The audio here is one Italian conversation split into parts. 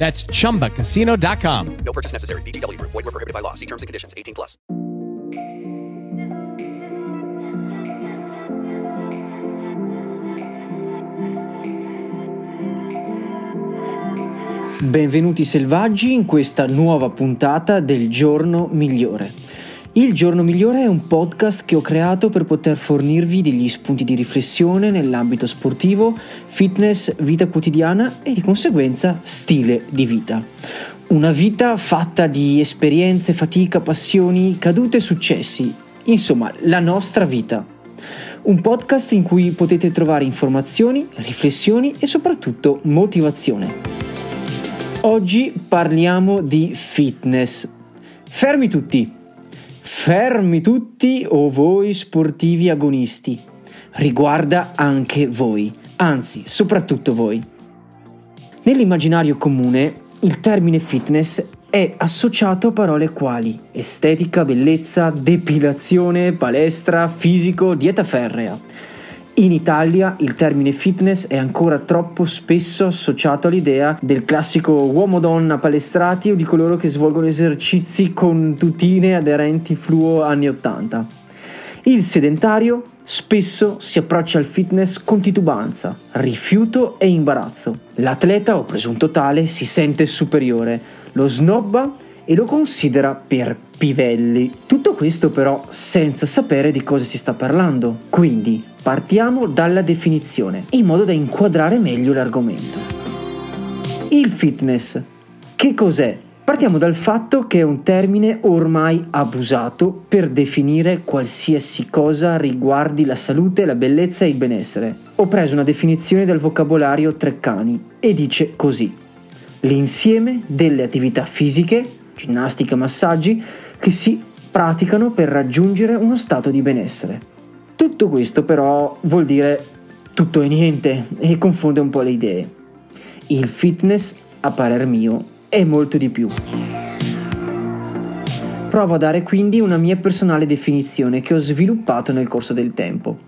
That's chumbacasino.com. No purchase necessary. VGW Group. Void were prohibited by law. See terms and conditions. 18 plus. Benvenuti selvaggi in questa nuova puntata del giorno migliore. Il giorno migliore è un podcast che ho creato per poter fornirvi degli spunti di riflessione nell'ambito sportivo, fitness, vita quotidiana e di conseguenza stile di vita. Una vita fatta di esperienze, fatica, passioni, cadute e successi. Insomma, la nostra vita. Un podcast in cui potete trovare informazioni, riflessioni e soprattutto motivazione. Oggi parliamo di fitness. Fermi tutti! Fermi tutti o voi sportivi agonisti. Riguarda anche voi, anzi, soprattutto voi. Nell'immaginario comune, il termine fitness è associato a parole quali estetica, bellezza, depilazione, palestra, fisico, dieta ferrea. In Italia il termine fitness è ancora troppo spesso associato all'idea del classico uomo-donna palestrati o di coloro che svolgono esercizi con tutine aderenti fluo anni 80. Il sedentario spesso si approccia al fitness con titubanza, rifiuto e imbarazzo. L'atleta o presunto tale si sente superiore, lo snobba e lo considera per pivelli. Tutto questo però senza sapere di cosa si sta parlando. Quindi partiamo dalla definizione, in modo da inquadrare meglio l'argomento. Il fitness. Che cos'è? Partiamo dal fatto che è un termine ormai abusato per definire qualsiasi cosa riguardi la salute, la bellezza e il benessere. Ho preso una definizione dal vocabolario Treccani e dice così. L'insieme delle attività fisiche, ginnastica, massaggi, che si praticano per raggiungere uno stato di benessere. Tutto questo però vuol dire tutto e niente e confonde un po' le idee. Il fitness, a parer mio, è molto di più. Provo a dare quindi una mia personale definizione che ho sviluppato nel corso del tempo.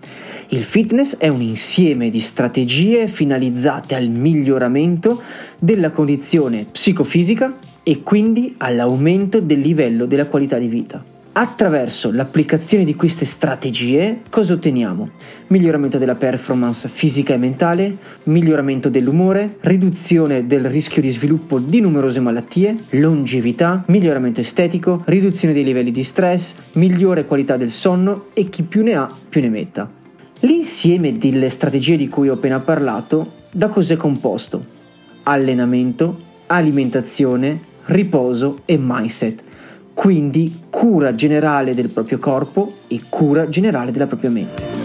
Il fitness è un insieme di strategie finalizzate al miglioramento della condizione psicofisica e quindi all'aumento del livello della qualità di vita. Attraverso l'applicazione di queste strategie cosa otteniamo? Miglioramento della performance fisica e mentale, miglioramento dell'umore, riduzione del rischio di sviluppo di numerose malattie, longevità, miglioramento estetico, riduzione dei livelli di stress, migliore qualità del sonno e chi più ne ha più ne metta. L'insieme delle strategie di cui ho appena parlato da cos'è composto? Allenamento, alimentazione, riposo e mindset quindi cura generale del proprio corpo e cura generale della propria mente.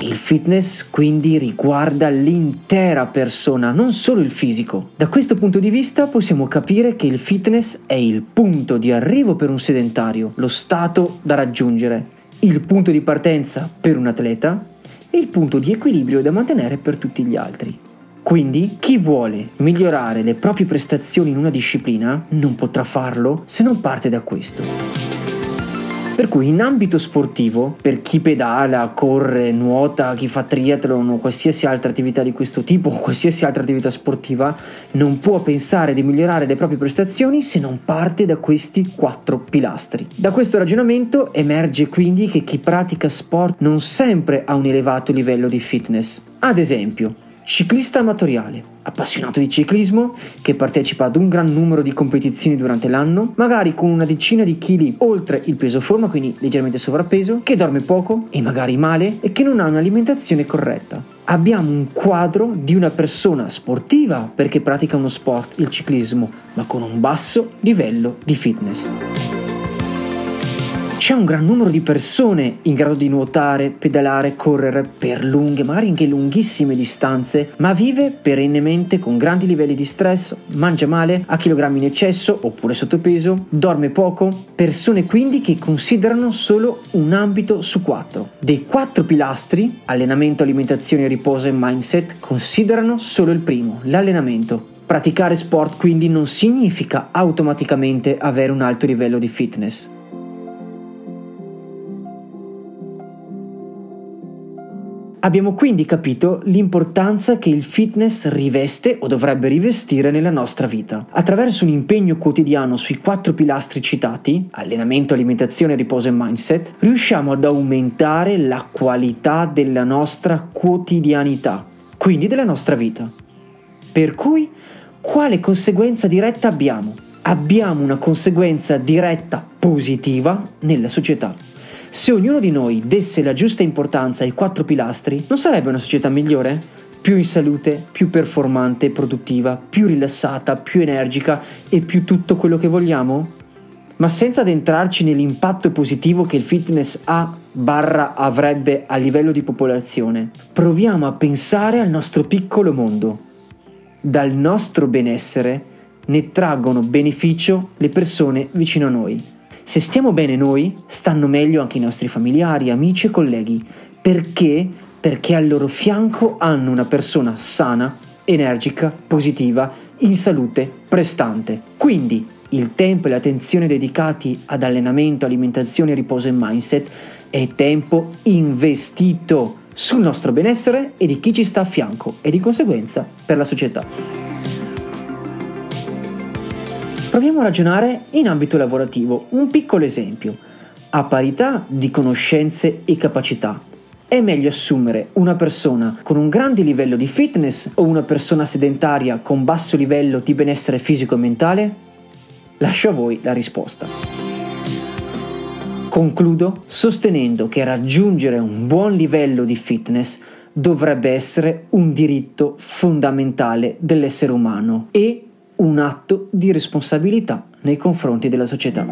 Il fitness quindi riguarda l'intera persona, non solo il fisico. Da questo punto di vista possiamo capire che il fitness è il punto di arrivo per un sedentario, lo stato da raggiungere, il punto di partenza per un atleta e il punto di equilibrio da mantenere per tutti gli altri. Quindi chi vuole migliorare le proprie prestazioni in una disciplina non potrà farlo se non parte da questo. Per cui in ambito sportivo, per chi pedala, corre, nuota, chi fa triathlon o qualsiasi altra attività di questo tipo o qualsiasi altra attività sportiva, non può pensare di migliorare le proprie prestazioni se non parte da questi quattro pilastri. Da questo ragionamento emerge quindi che chi pratica sport non sempre ha un elevato livello di fitness. Ad esempio, ciclista amatoriale, appassionato di ciclismo, che partecipa ad un gran numero di competizioni durante l'anno, magari con una decina di chili oltre il peso forma, quindi leggermente sovrappeso, che dorme poco e magari male e che non ha un'alimentazione corretta. Abbiamo un quadro di una persona sportiva perché pratica uno sport, il ciclismo, ma con un basso livello di fitness. C'è un gran numero di persone in grado di nuotare, pedalare, correre per lunghe, magari anche lunghissime distanze, ma vive perennemente con grandi livelli di stress, mangia male, ha chilogrammi in eccesso oppure sottopeso, dorme poco. Persone quindi che considerano solo un ambito su quattro. Dei quattro pilastri, allenamento, alimentazione, riposo e mindset, considerano solo il primo, l'allenamento. Praticare sport quindi non significa automaticamente avere un alto livello di fitness. Abbiamo quindi capito l'importanza che il fitness riveste o dovrebbe rivestire nella nostra vita. Attraverso un impegno quotidiano sui quattro pilastri citati, allenamento, alimentazione, riposo e mindset, riusciamo ad aumentare la qualità della nostra quotidianità, quindi della nostra vita. Per cui, quale conseguenza diretta abbiamo? Abbiamo una conseguenza diretta positiva nella società. Se ognuno di noi desse la giusta importanza ai quattro pilastri, non sarebbe una società migliore? Più in salute, più performante e produttiva, più rilassata, più energica e più tutto quello che vogliamo? Ma senza addentrarci nell'impatto positivo che il fitness ha barra avrebbe a livello di popolazione, proviamo a pensare al nostro piccolo mondo. Dal nostro benessere ne traggono beneficio le persone vicino a noi. Se stiamo bene noi, stanno meglio anche i nostri familiari, amici e colleghi. Perché? Perché al loro fianco hanno una persona sana, energica, positiva, in salute, prestante. Quindi il tempo e l'attenzione dedicati ad allenamento, alimentazione, riposo e mindset è tempo investito sul nostro benessere e di chi ci sta a fianco e di conseguenza per la società. Proviamo a ragionare in ambito lavorativo. Un piccolo esempio. A parità di conoscenze e capacità, è meglio assumere una persona con un grande livello di fitness o una persona sedentaria con basso livello di benessere fisico e mentale? Lascio a voi la risposta. Concludo sostenendo che raggiungere un buon livello di fitness dovrebbe essere un diritto fondamentale dell'essere umano e un atto di responsabilità nei confronti della società.